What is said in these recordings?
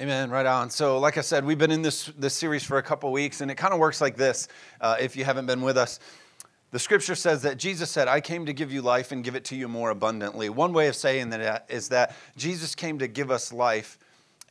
Amen. Right on. So, like I said, we've been in this this series for a couple weeks, and it kind of works like this. Uh, if you haven't been with us, the Scripture says that Jesus said, "I came to give you life and give it to you more abundantly." One way of saying that is that Jesus came to give us life,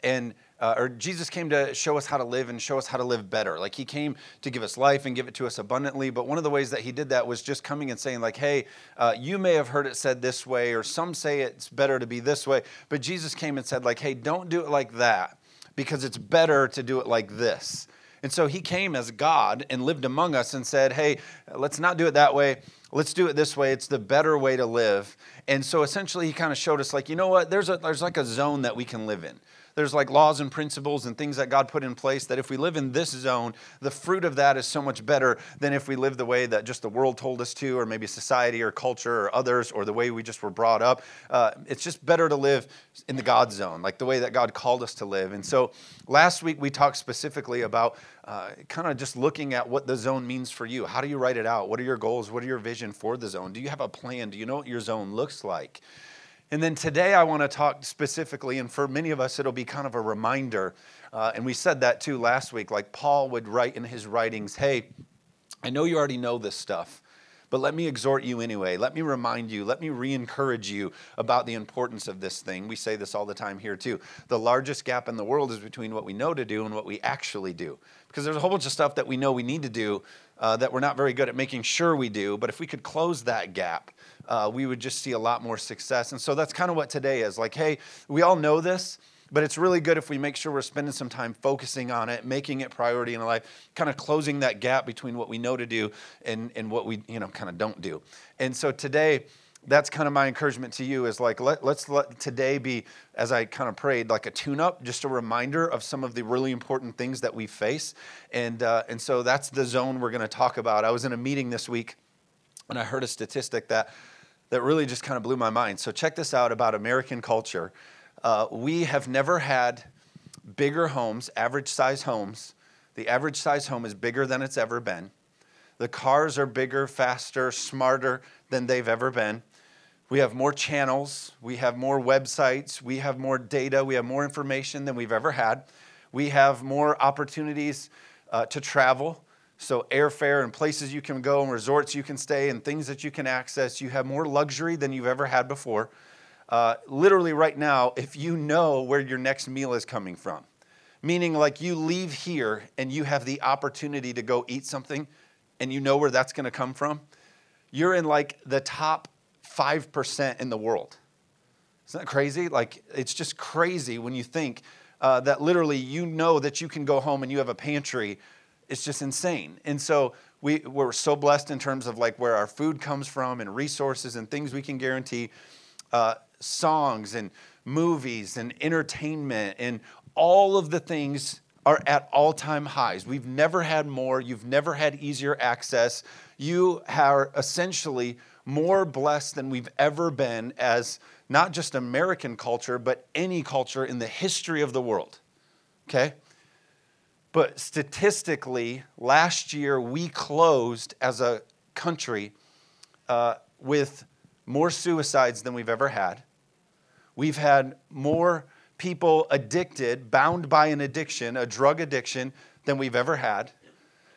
and uh, or Jesus came to show us how to live and show us how to live better. Like he came to give us life and give it to us abundantly. But one of the ways that he did that was just coming and saying, like, hey, uh, you may have heard it said this way, or some say it's better to be this way. But Jesus came and said, like, hey, don't do it like that because it's better to do it like this. And so he came as God and lived among us and said, hey, let's not do it that way. Let's do it this way. It's the better way to live. And so essentially, he kind of showed us, like, you know what? There's, a, there's like a zone that we can live in there's like laws and principles and things that God put in place that if we live in this zone, the fruit of that is so much better than if we live the way that just the world told us to, or maybe society or culture or others, or the way we just were brought up. Uh, it's just better to live in the God zone, like the way that God called us to live. And so last week we talked specifically about uh, kind of just looking at what the zone means for you. How do you write it out? What are your goals? What are your vision for the zone? Do you have a plan? Do you know what your zone looks like? And then today I want to talk specifically, and for many of us, it'll be kind of a reminder. Uh, and we said that too last week. Like Paul would write in his writings, hey, I know you already know this stuff, but let me exhort you anyway. Let me remind you, let me re encourage you about the importance of this thing. We say this all the time here too. The largest gap in the world is between what we know to do and what we actually do. Because there's a whole bunch of stuff that we know we need to do uh, that we're not very good at making sure we do. But if we could close that gap, uh, we would just see a lot more success. And so that's kind of what today is like, hey, we all know this. But it's really good if we make sure we're spending some time focusing on it, making it priority in our life, kind of closing that gap between what we know to do and, and what we, you know, kind of don't do. And so today, that's kind of my encouragement to you is like let, let's let today be as i kind of prayed like a tune up just a reminder of some of the really important things that we face and uh, and so that's the zone we're going to talk about i was in a meeting this week and i heard a statistic that that really just kind of blew my mind. So, check this out about American culture. Uh, we have never had bigger homes, average size homes. The average size home is bigger than it's ever been. The cars are bigger, faster, smarter than they've ever been. We have more channels, we have more websites, we have more data, we have more information than we've ever had. We have more opportunities uh, to travel. So, airfare and places you can go and resorts you can stay and things that you can access. You have more luxury than you've ever had before. Uh, literally, right now, if you know where your next meal is coming from, meaning like you leave here and you have the opportunity to go eat something and you know where that's going to come from, you're in like the top 5% in the world. Isn't that crazy? Like, it's just crazy when you think uh, that literally you know that you can go home and you have a pantry it's just insane. And so we, we're so blessed in terms of like where our food comes from and resources and things we can guarantee, uh, songs and movies and entertainment and all of the things are at all time highs. We've never had more, you've never had easier access. You are essentially more blessed than we've ever been as not just American culture, but any culture in the history of the world. Okay? But statistically, last year we closed as a country uh, with more suicides than we've ever had. We've had more people addicted, bound by an addiction, a drug addiction, than we've ever had.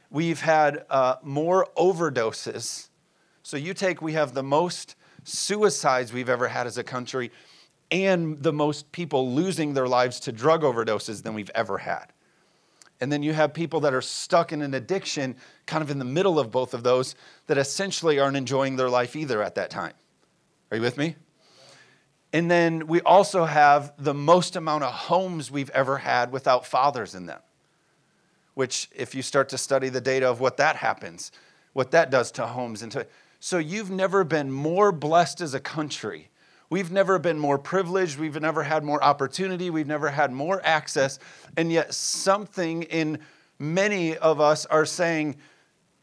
We've had uh, more overdoses. So you take, we have the most suicides we've ever had as a country and the most people losing their lives to drug overdoses than we've ever had. And then you have people that are stuck in an addiction, kind of in the middle of both of those, that essentially aren't enjoying their life either at that time. Are you with me? And then we also have the most amount of homes we've ever had without fathers in them. Which, if you start to study the data of what that happens, what that does to homes and to so you've never been more blessed as a country We've never been more privileged. We've never had more opportunity. We've never had more access. And yet, something in many of us are saying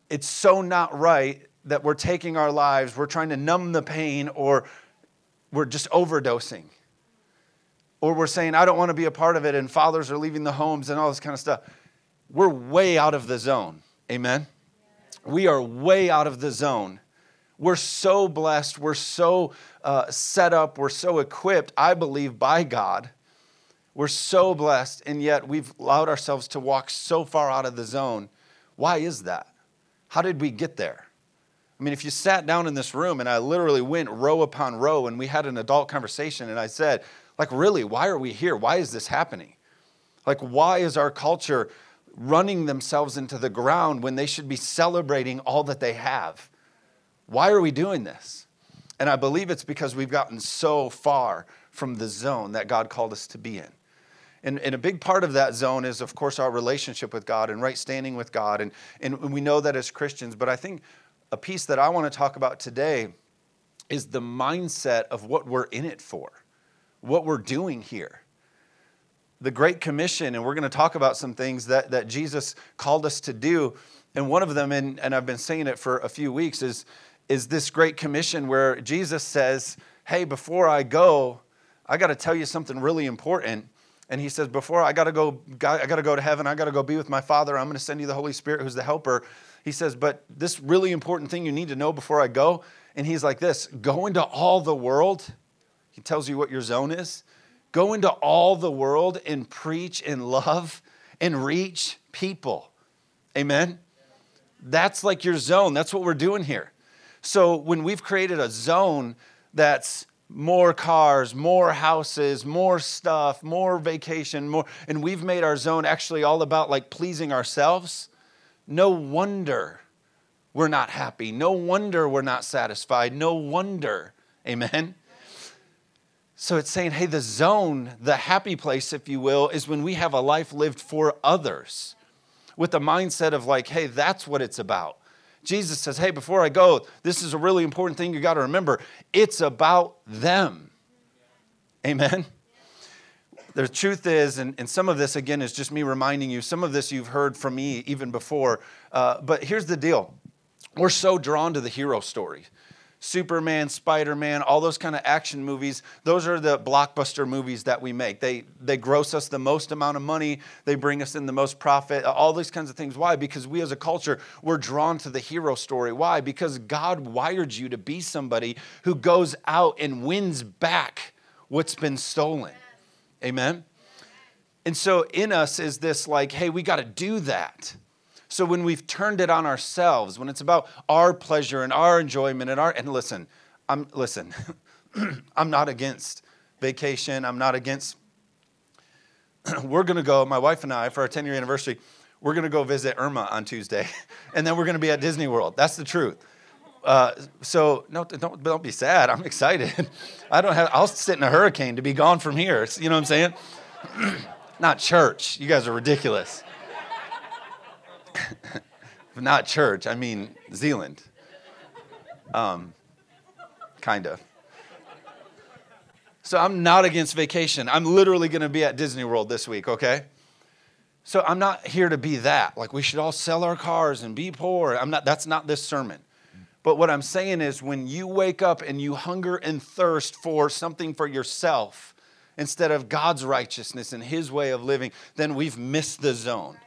it's so not right that we're taking our lives, we're trying to numb the pain, or we're just overdosing. Or we're saying, I don't want to be a part of it, and fathers are leaving the homes and all this kind of stuff. We're way out of the zone. Amen? We are way out of the zone. We're so blessed. We're so uh, set up. We're so equipped, I believe, by God, We're so blessed, and yet we've allowed ourselves to walk so far out of the zone. Why is that? How did we get there? I mean, if you sat down in this room and I literally went row upon row and we had an adult conversation and I said, like, really, why are we here? Why is this happening? Like, why is our culture running themselves into the ground when they should be celebrating all that they have? Why are we doing this? And I believe it's because we've gotten so far from the zone that God called us to be in. And, and, a big part of that zone is, of course, our relationship with God and right standing with God. And, and we know that as Christians. But I think a piece that I want to talk about today is the mindset of what we're in it for, what we're doing here. The Great Commission, and we're going to talk about some things that, that Jesus called us to do. And one of them, and, and I've been saying it for a few weeks, is, is this Great Commission where Jesus says, Hey, before I go, I got to tell you something really important. And he says, Before I got to go, I got to go to heaven, I got to go be with my Father, I'm going to send you the Holy Spirit who's the helper. He says, But this really important thing you need to know before I go. And he's like this go into all the world. He tells you what your zone is. Go into all the world and preach and love and reach people. Amen? That's like your zone. That's what we're doing here. So when we've created a zone that's more cars, more houses, more stuff, more vacation, more, and we've made our zone actually all about like pleasing ourselves, no wonder we're not happy. No wonder we're not satisfied. No wonder. Amen. So it's saying, hey, the zone, the happy place, if you will, is when we have a life lived for others with the mindset of like, hey, that's what it's about. Jesus says, Hey, before I go, this is a really important thing you got to remember. It's about them. Amen. The truth is, and, and some of this again is just me reminding you, some of this you've heard from me even before. Uh, but here's the deal we're so drawn to the hero story. Superman, Spider Man, all those kind of action movies, those are the blockbuster movies that we make. They, they gross us the most amount of money, they bring us in the most profit, all these kinds of things. Why? Because we as a culture, we're drawn to the hero story. Why? Because God wired you to be somebody who goes out and wins back what's been stolen. Amen? And so in us is this like, hey, we got to do that. So when we've turned it on ourselves, when it's about our pleasure and our enjoyment and our and listen, I'm listen, I'm not against vacation. I'm not against we're going to go, my wife and I, for our 10 year anniversary, we're going to go visit Irma on Tuesday. and then we're going to be at Disney World. That's the truth. Uh, so no, don't, don't be sad. I'm excited. I don't have, I'll sit in a hurricane to be gone from here. You know what I'm saying? Not church. You guys are ridiculous. Not church, I mean Zeeland. Um, kind of. So I'm not against vacation. I'm literally going to be at Disney World this week, okay? So I'm not here to be that. Like we should all sell our cars and be poor. I'm not that's not this sermon. But what I'm saying is when you wake up and you hunger and thirst for something for yourself instead of God's righteousness and his way of living, then we've missed the zone.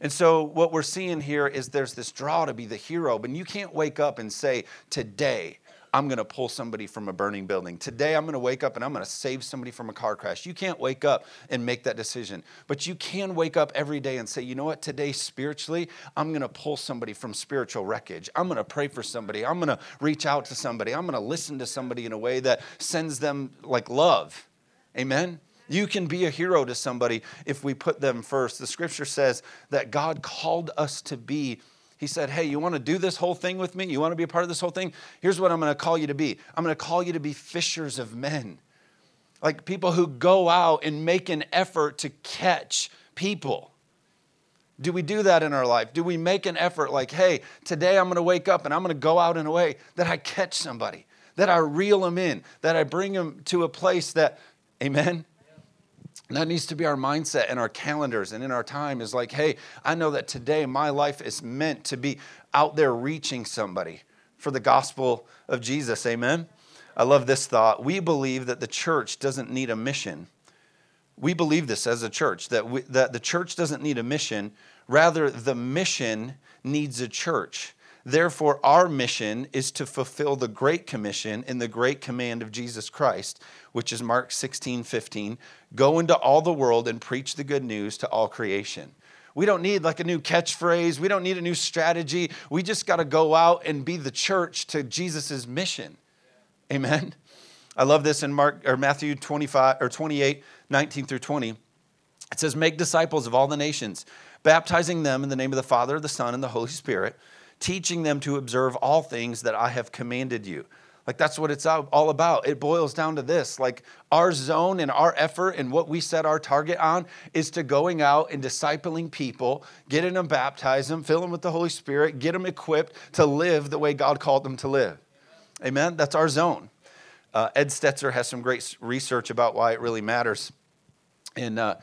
And so what we're seeing here is there's this draw to be the hero, but you can't wake up and say, Today, I'm going to pull somebody from a burning building. Today, I'm going to wake up and I'm going to save somebody from a car crash. You can't wake up and make that decision. But you can wake up every day and say, you know what, today, spiritually, I'm going to pull somebody from spiritual wreckage. I'm going to pray for somebody. I'm going to reach out to somebody. I'm going to listen to somebody in a way that sends them like love. Amen? You can be a hero to somebody if we put them first. The scripture says that God called us to be. He said, Hey, you want to do this whole thing with me? You want to be a part of this whole thing? Here's what I'm going to call you to be I'm going to call you to be fishers of men. Like people who go out and make an effort to catch people. Do we do that in our life? Do we make an effort like, hey, today I'm going to wake up and I'm going to go out in a way that I catch somebody, that I reel them in, that I bring them to a place that, amen, that needs to be our mindset and our calendars and in our time is like, hey, I know that today my life is meant to be out there reaching somebody for the gospel of Jesus. Amen. I love this thought. We believe that the church doesn't need a mission. We believe this as a church, that, we, that the church doesn't need a mission. Rather, the mission needs a church. Therefore, our mission is to fulfill the Great Commission in the great command of Jesus Christ, which is Mark 16, 15. Go into all the world and preach the good news to all creation. We don't need like a new catchphrase. We don't need a new strategy. We just got to go out and be the church to Jesus' mission. Amen. I love this in Mark or Matthew 25 or 28, 19 through 20. It says, Make disciples of all the nations, baptizing them in the name of the Father, the Son, and the Holy Spirit, teaching them to observe all things that I have commanded you. Like that's what it's all about. It boils down to this. Like our zone and our effort and what we set our target on is to going out and discipling people, getting them baptized them, fill them with the Holy Spirit, get them equipped to live the way God called them to live. Amen. That's our zone. Uh, Ed Stetzer has some great research about why it really matters. And uh,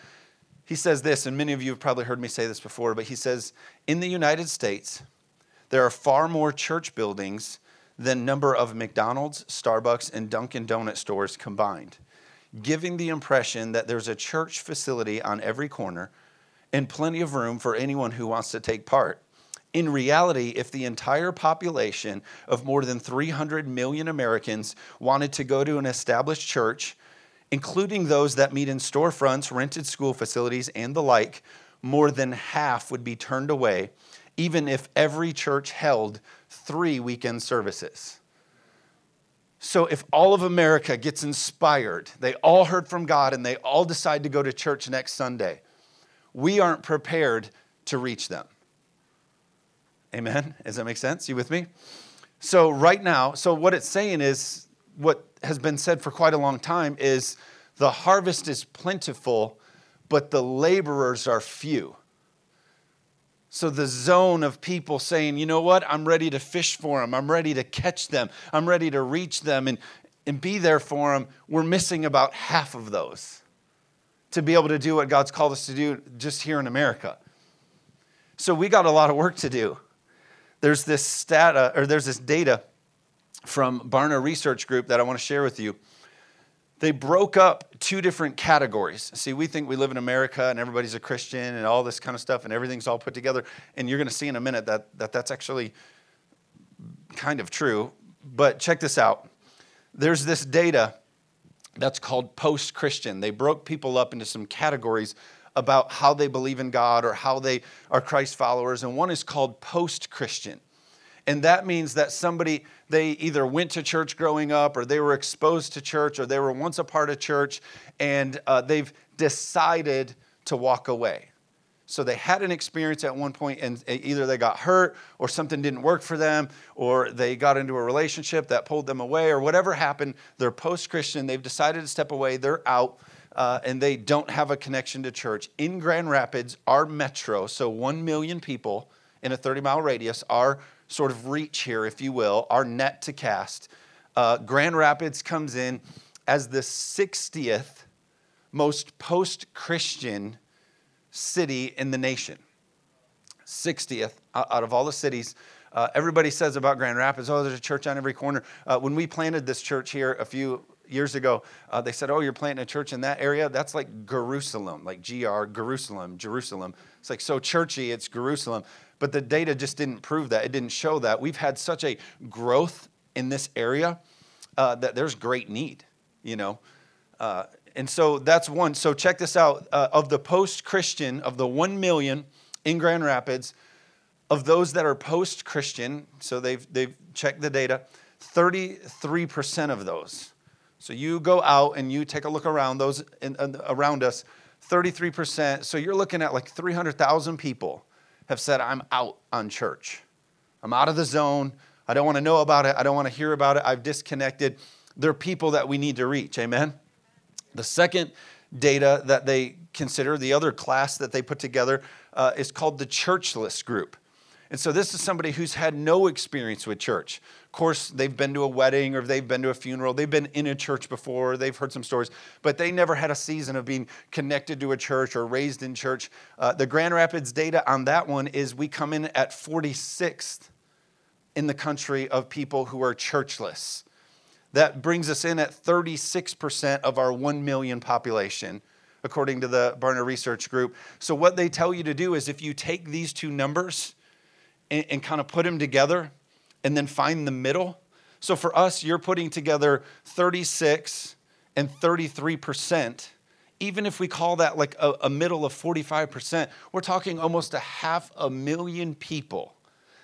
he says this, and many of you have probably heard me say this before, but he says, in the United States, there are far more church buildings than number of McDonald's, Starbucks, and Dunkin' Donut stores combined, giving the impression that there's a church facility on every corner and plenty of room for anyone who wants to take part. In reality, if the entire population of more than 300 million Americans wanted to go to an established church, including those that meet in storefronts, rented school facilities, and the like, more than half would be turned away, even if every church held three weekend services. So, if all of America gets inspired, they all heard from God, and they all decide to go to church next Sunday, we aren't prepared to reach them. Amen? Does that make sense? You with me? So, right now, so what it's saying is what has been said for quite a long time is the harvest is plentiful, but the laborers are few. So, the zone of people saying, you know what, I'm ready to fish for them, I'm ready to catch them, I'm ready to reach them and, and be there for them, we're missing about half of those to be able to do what God's called us to do just here in America. So, we got a lot of work to do. There's this stat, uh, or there's this data from Barna Research Group that I want to share with you they broke up two different categories. See, we think we live in America and everybody's a Christian and all this kind of stuff and everything's all put together. And you're going to see in a minute that, that that's actually kind of true. But check this out there's this data that's called post Christian. They broke people up into some categories about how they believe in God or how they are Christ followers. And one is called post Christian. And that means that somebody, they either went to church growing up or they were exposed to church or they were once a part of church and uh, they've decided to walk away. So they had an experience at one point and either they got hurt or something didn't work for them or they got into a relationship that pulled them away or whatever happened. They're post Christian, they've decided to step away, they're out. Uh, and they don't have a connection to church. In Grand Rapids, our metro, so 1 million people in a 30 mile radius, our sort of reach here, if you will, our net to cast, uh, Grand Rapids comes in as the 60th most post Christian city in the nation. 60th out of all the cities. Uh, everybody says about Grand Rapids, oh, there's a church on every corner. Uh, when we planted this church here a few years ago, uh, they said, oh, you're planting a church in that area? That's like Jerusalem, like G-R, Jerusalem, Jerusalem. It's like so churchy, it's Jerusalem. But the data just didn't prove that. It didn't show that. We've had such a growth in this area uh, that there's great need, you know. Uh, and so that's one. So check this out. Uh, of the post Christian, of the 1 million in Grand Rapids, of those that are post Christian, so they've, they've checked the data, 33% of those. So you go out and you take a look around those in, around us, 33%. So you're looking at like 300,000 people have said, I'm out on church. I'm out of the zone. I don't want to know about it. I don't want to hear about it. I've disconnected. They're people that we need to reach. Amen. The second data that they consider, the other class that they put together, uh, is called the churchless group. And so this is somebody who's had no experience with church. Of course, they've been to a wedding or they've been to a funeral. They've been in a church before. They've heard some stories, but they never had a season of being connected to a church or raised in church. Uh, the Grand Rapids data on that one is we come in at 46th in the country of people who are churchless. That brings us in at 36% of our 1 million population according to the Barna Research Group. So, what they tell you to do is if you take these two numbers and, and kind of put them together and then find the middle. So for us, you're putting together 36 and 33%. Even if we call that like a, a middle of 45%, we're talking almost a half a million people.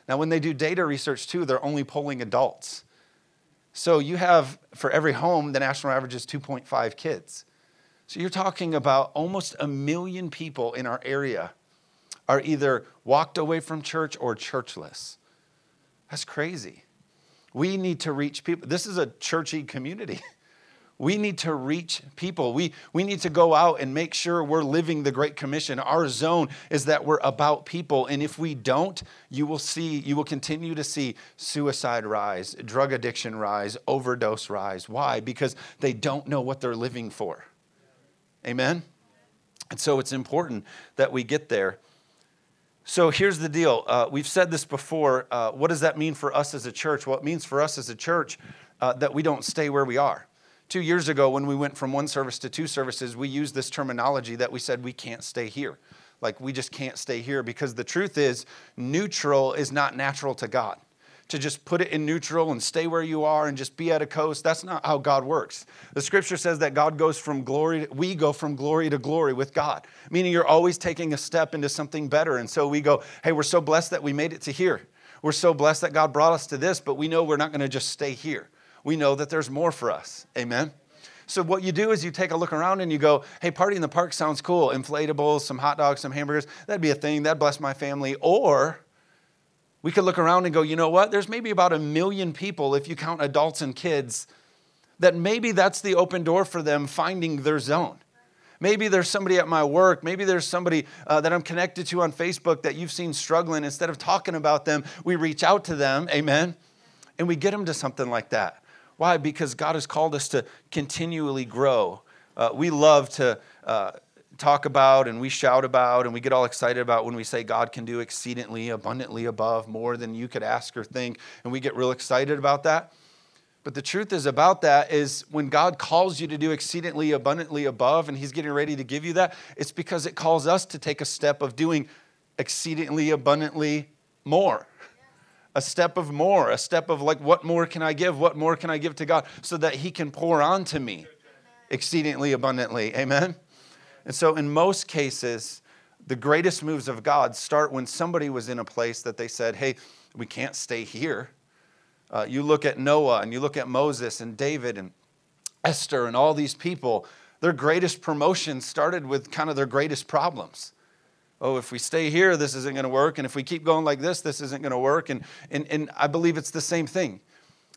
Now, when they do data research too, they're only polling adults. So you have, for every home, the national average is 2.5 kids. So you're talking about almost a million people in our area are either walked away from church or churchless. That's crazy. We need to reach people. This is a churchy community. We need to reach people. We, we need to go out and make sure we're living the Great Commission. Our zone is that we're about people. And if we don't, you will see, you will continue to see suicide rise, drug addiction rise, overdose rise. Why? Because they don't know what they're living for. Amen? And so it's important that we get there. So here's the deal. Uh, we've said this before. Uh, what does that mean for us as a church? Well, it means for us as a church uh, that we don't stay where we are. Two years ago, when we went from one service to two services, we used this terminology that we said we can't stay here. Like, we just can't stay here because the truth is, neutral is not natural to God to just put it in neutral and stay where you are and just be at a coast. That's not how God works. The scripture says that God goes from glory, to, we go from glory to glory with God, meaning you're always taking a step into something better. And so we go, hey, we're so blessed that we made it to here. We're so blessed that God brought us to this, but we know we're not going to just stay here. We know that there's more for us. Amen. So what you do is you take a look around and you go, hey, party in the park sounds cool. Inflatables, some hot dogs, some hamburgers. That'd be a thing. That'd bless my family. Or we could look around and go, you know what? There's maybe about a million people, if you count adults and kids, that maybe that's the open door for them finding their zone. Maybe there's somebody at my work. Maybe there's somebody uh, that I'm connected to on Facebook that you've seen struggling. Instead of talking about them, we reach out to them, amen, and we get them to something like that. Why? Because God has called us to continually grow. Uh, we love to. Uh, talk about and we shout about and we get all excited about when we say God can do exceedingly abundantly above more than you could ask or think. And we get real excited about that. But the truth is about that is when God calls you to do exceedingly abundantly above and He's getting ready to give you that, it's because it calls us to take a step of doing exceedingly abundantly more. A step of more, a step of like, what more can I give? What more can I give to God so that He can pour onto me exceedingly abundantly? Amen? And so, in most cases, the greatest moves of God start when somebody was in a place that they said, hey, we can't stay here. Uh, you look at Noah and you look at Moses and David and Esther and all these people, their greatest promotion started with kind of their greatest problems. Oh, if we stay here, this isn't going to work. And if we keep going like this, this isn't going to work. And, and, and I believe it's the same thing.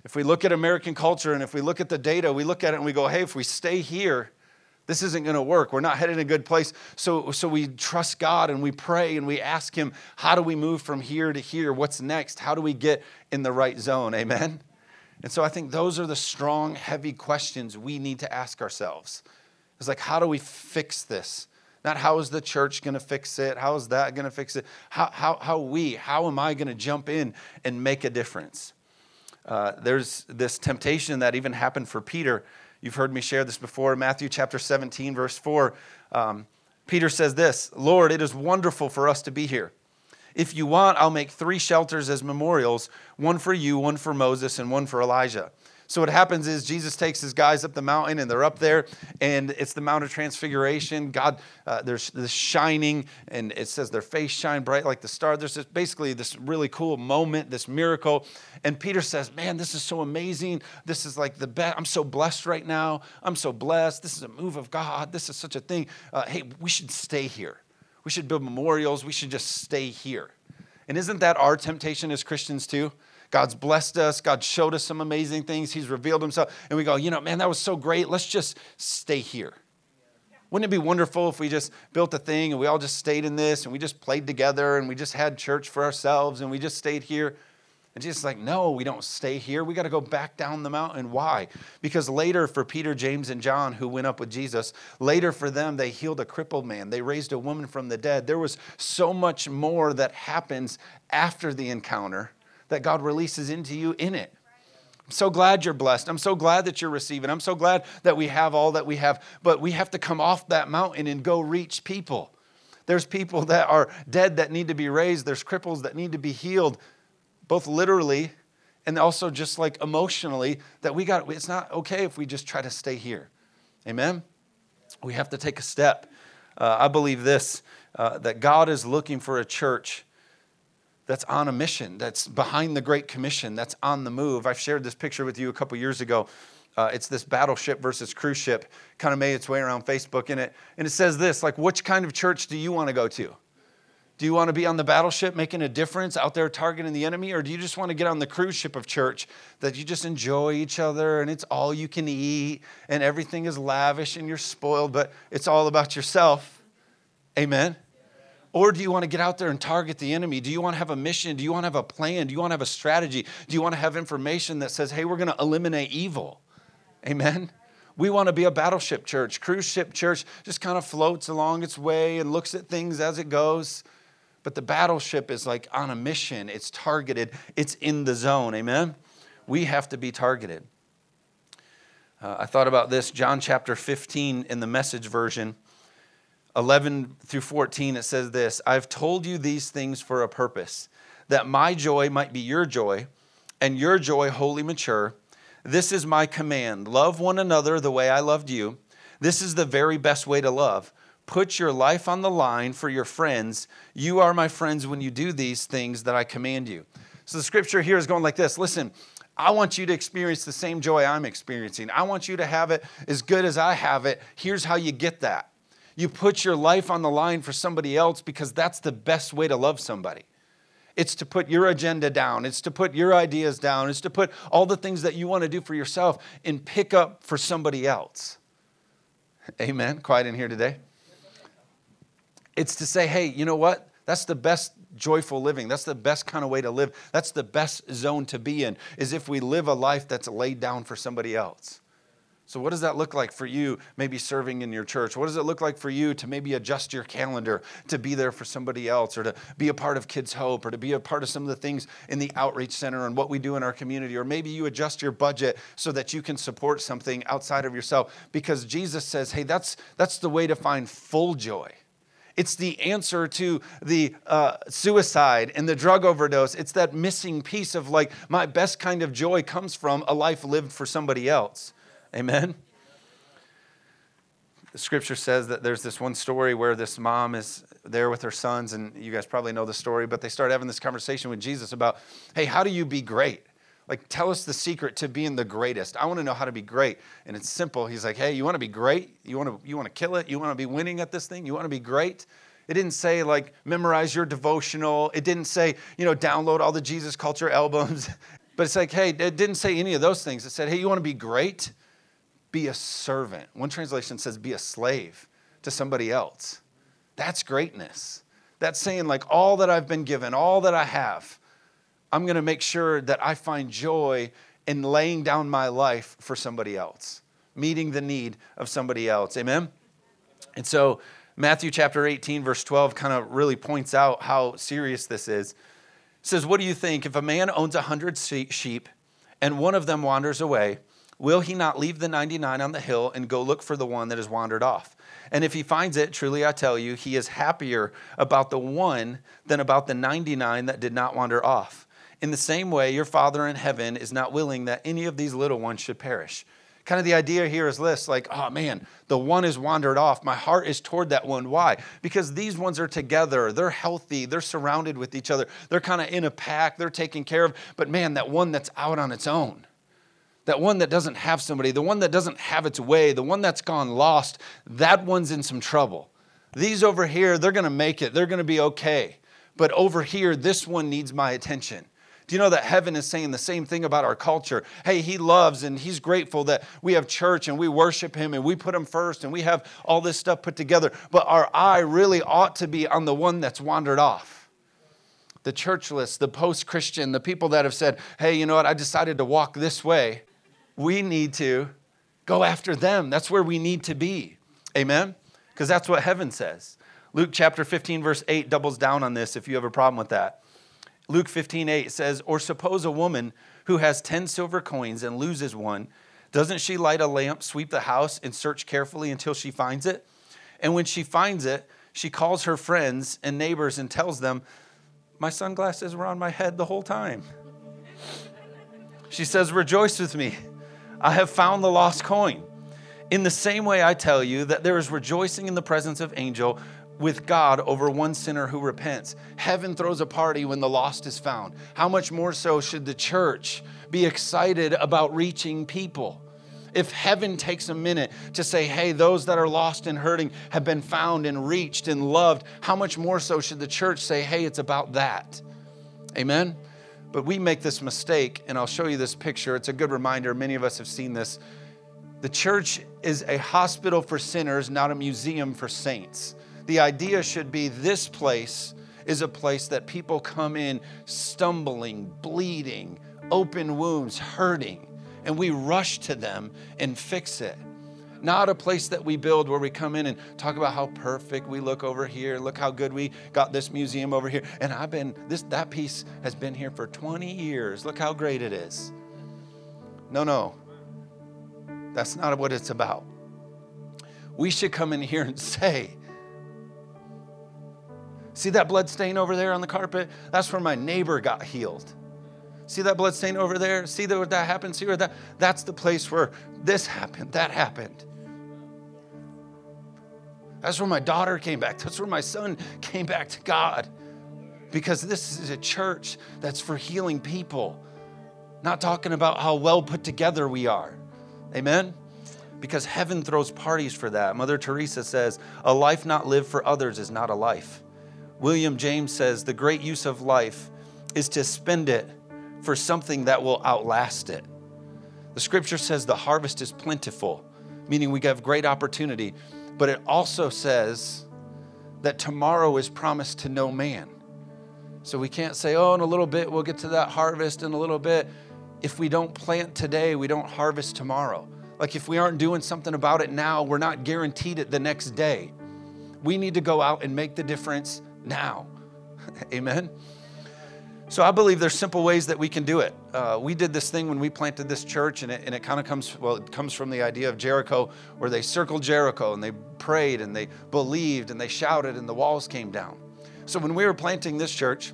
If we look at American culture and if we look at the data, we look at it and we go, hey, if we stay here, this isn't going to work. We're not headed in a good place. So, so we trust God and we pray and we ask Him, how do we move from here to here? What's next? How do we get in the right zone? Amen? And so I think those are the strong, heavy questions we need to ask ourselves. It's like, how do we fix this? Not how is the church going to fix it? How is that going to fix it? How, how, how we, how am I going to jump in and make a difference? Uh, there's this temptation that even happened for Peter You've heard me share this before. Matthew chapter 17, verse 4. Um, Peter says this Lord, it is wonderful for us to be here. If you want, I'll make three shelters as memorials one for you, one for Moses, and one for Elijah. So what happens is Jesus takes his guys up the mountain, and they're up there, and it's the Mount of Transfiguration. God, uh, there's this shining, and it says their face shine bright like the star. There's this, basically this really cool moment, this miracle, and Peter says, "Man, this is so amazing. This is like the best. I'm so blessed right now. I'm so blessed. This is a move of God. This is such a thing. Uh, hey, we should stay here. We should build memorials. We should just stay here." And isn't that our temptation as Christians too? God's blessed us. God showed us some amazing things. He's revealed himself. And we go, you know, man, that was so great. Let's just stay here. Wouldn't it be wonderful if we just built a thing and we all just stayed in this and we just played together and we just had church for ourselves and we just stayed here? And Jesus is like, no, we don't stay here. We got to go back down the mountain. Why? Because later, for Peter, James, and John, who went up with Jesus, later for them, they healed a crippled man. They raised a woman from the dead. There was so much more that happens after the encounter that God releases into you in it. I'm so glad you're blessed. I'm so glad that you're receiving. I'm so glad that we have all that we have. But we have to come off that mountain and go reach people. There's people that are dead that need to be raised. There's cripples that need to be healed, both literally and also just like emotionally, that we got, it's not okay if we just try to stay here. Amen? We have to take a step. Uh, I believe this uh, that God is looking for a church that's on a mission, that's behind the Great Commission, that's on the move. I've shared this picture with you a couple years ago. Uh, it's this battleship versus cruise ship, kind of made its way around Facebook in it. And it says this like, which kind of church do you want to go to? Do you want to be on the battleship making a difference out there targeting the enemy? Or do you just want to get on the cruise ship of church that you just enjoy each other and it's all you can eat and everything is lavish and you're spoiled, but it's all about yourself? Amen. Or do you want to get out there and target the enemy? Do you want to have a mission? Do you want to have a plan? Do you want to have a strategy? Do you want to have information that says, hey, we're going to eliminate evil? Amen. We want to be a battleship church. Cruise ship church just kind of floats along its way and looks at things as it goes. But the battleship is like on a mission, it's targeted, it's in the zone. Amen? We have to be targeted. Uh, I thought about this, John chapter 15 in the message version. 11 through 14, it says this I've told you these things for a purpose, that my joy might be your joy, and your joy wholly mature. This is my command love one another the way I loved you. This is the very best way to love. Put your life on the line for your friends. You are my friends when you do these things that I command you. So the scripture here is going like this Listen, I want you to experience the same joy I'm experiencing. I want you to have it as good as I have it. Here's how you get that you put your life on the line for somebody else because that's the best way to love somebody. It's to put your agenda down. It's to put your ideas down. It's to put all the things that you want to do for yourself and pick up for somebody else. Amen. Quiet in here today. It's to say, hey, you know what? That's the best joyful living. That's the best kind of way to live. That's the best zone to be in, is if we live a life that's laid down for somebody else. So, what does that look like for you, maybe serving in your church? What does it look like for you to maybe adjust your calendar to be there for somebody else, or to be a part of Kids Hope, or to be a part of some of the things in the outreach center and what we do in our community? Or maybe you adjust your budget so that you can support something outside of yourself because Jesus says, hey, that's, that's the way to find full joy. It's the answer to the uh, suicide and the drug overdose. It's that missing piece of like, my best kind of joy comes from a life lived for somebody else. Amen? The scripture says that there's this one story where this mom is there with her sons, and you guys probably know the story, but they start having this conversation with Jesus about, hey, how do you be great? Like, tell us the secret to being the greatest. I want to know how to be great. And it's simple. He's like, hey, you want to be great? You want to, you want to kill it? You want to be winning at this thing? You want to be great? It didn't say, like, memorize your devotional. It didn't say, you know, download all the Jesus culture albums. but it's like, hey, it didn't say any of those things. It said, hey, you want to be great? Be a servant. One translation says be a slave to somebody else. That's greatness. That's saying, like, all that I've been given, all that I have, I'm going to make sure that I find joy in laying down my life for somebody else, meeting the need of somebody else. Amen? And so, Matthew chapter 18, verse 12, kind of really points out how serious this is. It says, What do you think? If a man owns a hundred sheep and one of them wanders away, Will he not leave the 99 on the hill and go look for the one that has wandered off? And if he finds it, truly I tell you, he is happier about the one than about the 99 that did not wander off. In the same way, your Father in heaven is not willing that any of these little ones should perish. Kind of the idea here is this like, oh man, the one has wandered off. My heart is toward that one. Why? Because these ones are together. They're healthy. They're surrounded with each other. They're kind of in a pack. They're taken care of. But man, that one that's out on its own that one that doesn't have somebody, the one that doesn't have its way, the one that's gone lost, that one's in some trouble. These over here, they're going to make it, they're going to be okay. But over here, this one needs my attention. Do you know that heaven is saying the same thing about our culture? Hey, he loves and he's grateful that we have church and we worship him and we put him first and we have all this stuff put together. But our eye really ought to be on the one that's wandered off. The churchless, the post Christian, the people that have said, hey, you know what, I decided to walk this way we need to go after them. That's where we need to be. Amen? Because that's what heaven says. Luke chapter 15, verse 8 doubles down on this if you have a problem with that. Luke 15, 8 says, Or suppose a woman who has 10 silver coins and loses one, doesn't she light a lamp, sweep the house, and search carefully until she finds it? And when she finds it, she calls her friends and neighbors and tells them, My sunglasses were on my head the whole time. She says, Rejoice with me. I have found the lost coin. In the same way, I tell you that there is rejoicing in the presence of angel with God over one sinner who repents. Heaven throws a party when the lost is found. How much more so should the church be excited about reaching people? If heaven takes a minute to say, hey, those that are lost and hurting have been found and reached and loved, how much more so should the church say, hey, it's about that? Amen? But we make this mistake, and I'll show you this picture. It's a good reminder. Many of us have seen this. The church is a hospital for sinners, not a museum for saints. The idea should be this place is a place that people come in stumbling, bleeding, open wounds, hurting, and we rush to them and fix it. Not a place that we build where we come in and talk about how perfect we look over here. Look how good we got this museum over here. And I've been this that piece has been here for 20 years. Look how great it is. No, no. That's not what it's about. We should come in here and say, See that blood stain over there on the carpet? That's where my neighbor got healed. See that blood stain over there? See where that happened? See where that? That's the place where this happened, that happened. That's where my daughter came back. That's where my son came back to God. Because this is a church that's for healing people, not talking about how well put together we are. Amen? Because heaven throws parties for that. Mother Teresa says, A life not lived for others is not a life. William James says the great use of life is to spend it for something that will outlast it. The scripture says the harvest is plentiful, meaning we have great opportunity, but it also says that tomorrow is promised to no man. So we can't say, oh, in a little bit we'll get to that harvest in a little bit. If we don't plant today, we don't harvest tomorrow. Like if we aren't doing something about it now, we're not guaranteed it the next day. We need to go out and make the difference now. Amen. So I believe there's simple ways that we can do it. Uh, we did this thing when we planted this church, and it, and it kind of comes well, it comes from the idea of Jericho, where they circled Jericho and they prayed and they believed and they shouted and the walls came down. So when we were planting this church,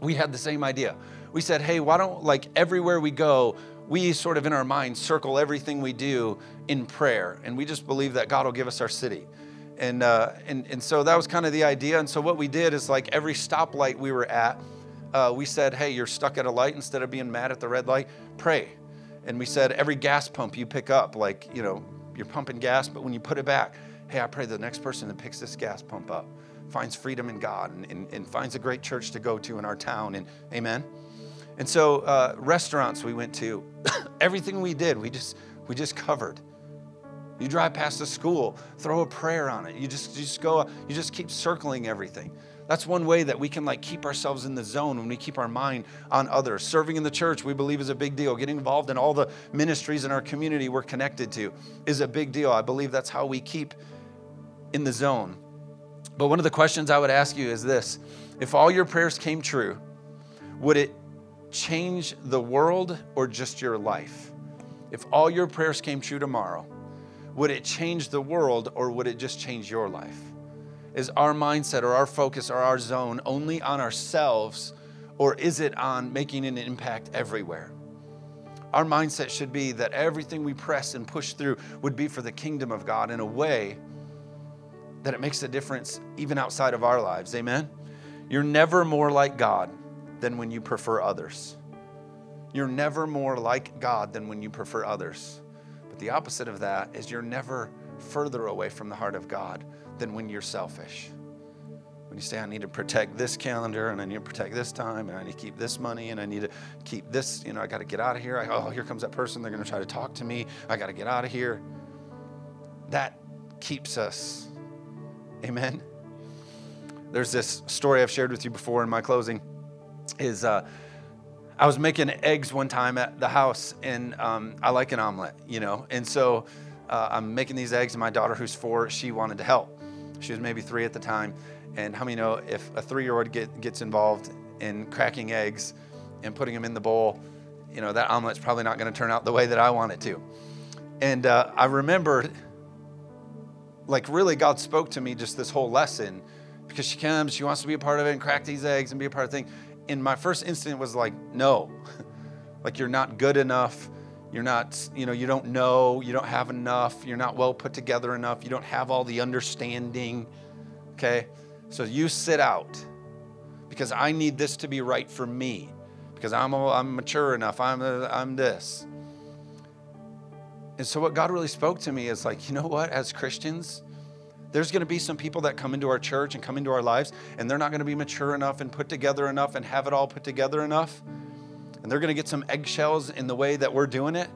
we had the same idea. We said, hey, why don't like everywhere we go, we sort of in our mind circle everything we do in prayer, and we just believe that God will give us our city and, uh, and, and so that was kind of the idea. And so what we did is like every stoplight we were at, uh, we said, hey, you're stuck at a light. Instead of being mad at the red light, pray. And we said, every gas pump you pick up, like, you know, you're pumping gas, but when you put it back, hey, I pray the next person that picks this gas pump up finds freedom in God and, and, and finds a great church to go to in our town. And amen. And so uh, restaurants we went to, everything we did, we just we just covered. You drive past a school, throw a prayer on it. You just, you just go, you just keep circling everything. That's one way that we can like keep ourselves in the zone when we keep our mind on others. Serving in the church, we believe is a big deal. Getting involved in all the ministries in our community we're connected to is a big deal. I believe that's how we keep in the zone. But one of the questions I would ask you is this if all your prayers came true, would it change the world or just your life? If all your prayers came true tomorrow, would it change the world or would it just change your life? Is our mindset or our focus or our zone only on ourselves or is it on making an impact everywhere? Our mindset should be that everything we press and push through would be for the kingdom of God in a way that it makes a difference even outside of our lives. Amen? You're never more like God than when you prefer others. You're never more like God than when you prefer others. But the opposite of that is you're never further away from the heart of God than when you're selfish. When you say, I need to protect this calendar and I need to protect this time and I need to keep this money and I need to keep this, you know, I got to get out of here. I, oh, here comes that person. They're going to try to talk to me. I got to get out of here. That keeps us. Amen. There's this story I've shared with you before in my closing is uh, I was making eggs one time at the house, and um, I like an omelet, you know. And so uh, I'm making these eggs, and my daughter, who's four, she wanted to help. She was maybe three at the time. And how many know if a three-year-old get, gets involved in cracking eggs and putting them in the bowl, you know that omelet's probably not going to turn out the way that I want it to. And uh, I remembered like really God spoke to me just this whole lesson because she comes, she wants to be a part of it and crack these eggs and be a part of the thing. And my first instinct was like, no, like you're not good enough. You're not, you know, you don't know, you don't have enough, you're not well put together enough, you don't have all the understanding. Okay? So you sit out because I need this to be right for me because I'm, I'm mature enough, I'm, I'm this. And so, what God really spoke to me is like, you know what, as Christians, there's going to be some people that come into our church and come into our lives, and they're not going to be mature enough and put together enough and have it all put together enough. And they're going to get some eggshells in the way that we're doing it.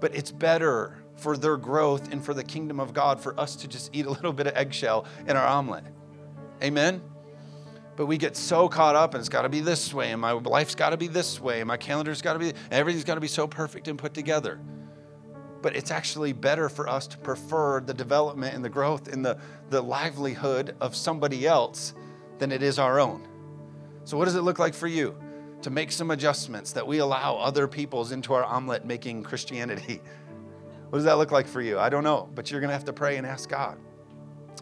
But it's better for their growth and for the kingdom of God for us to just eat a little bit of eggshell in our omelet. Amen? But we get so caught up and it's got to be this way, and my life's got to be this way, and my calendar's got to be, everything's got to be so perfect and put together but it's actually better for us to prefer the development and the growth and the, the livelihood of somebody else than it is our own. So, what does it look like for you to make some adjustments that we allow other people's into our omelet making Christianity? What does that look like for you? I don't know, but you're going to have to pray and ask God.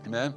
Amen.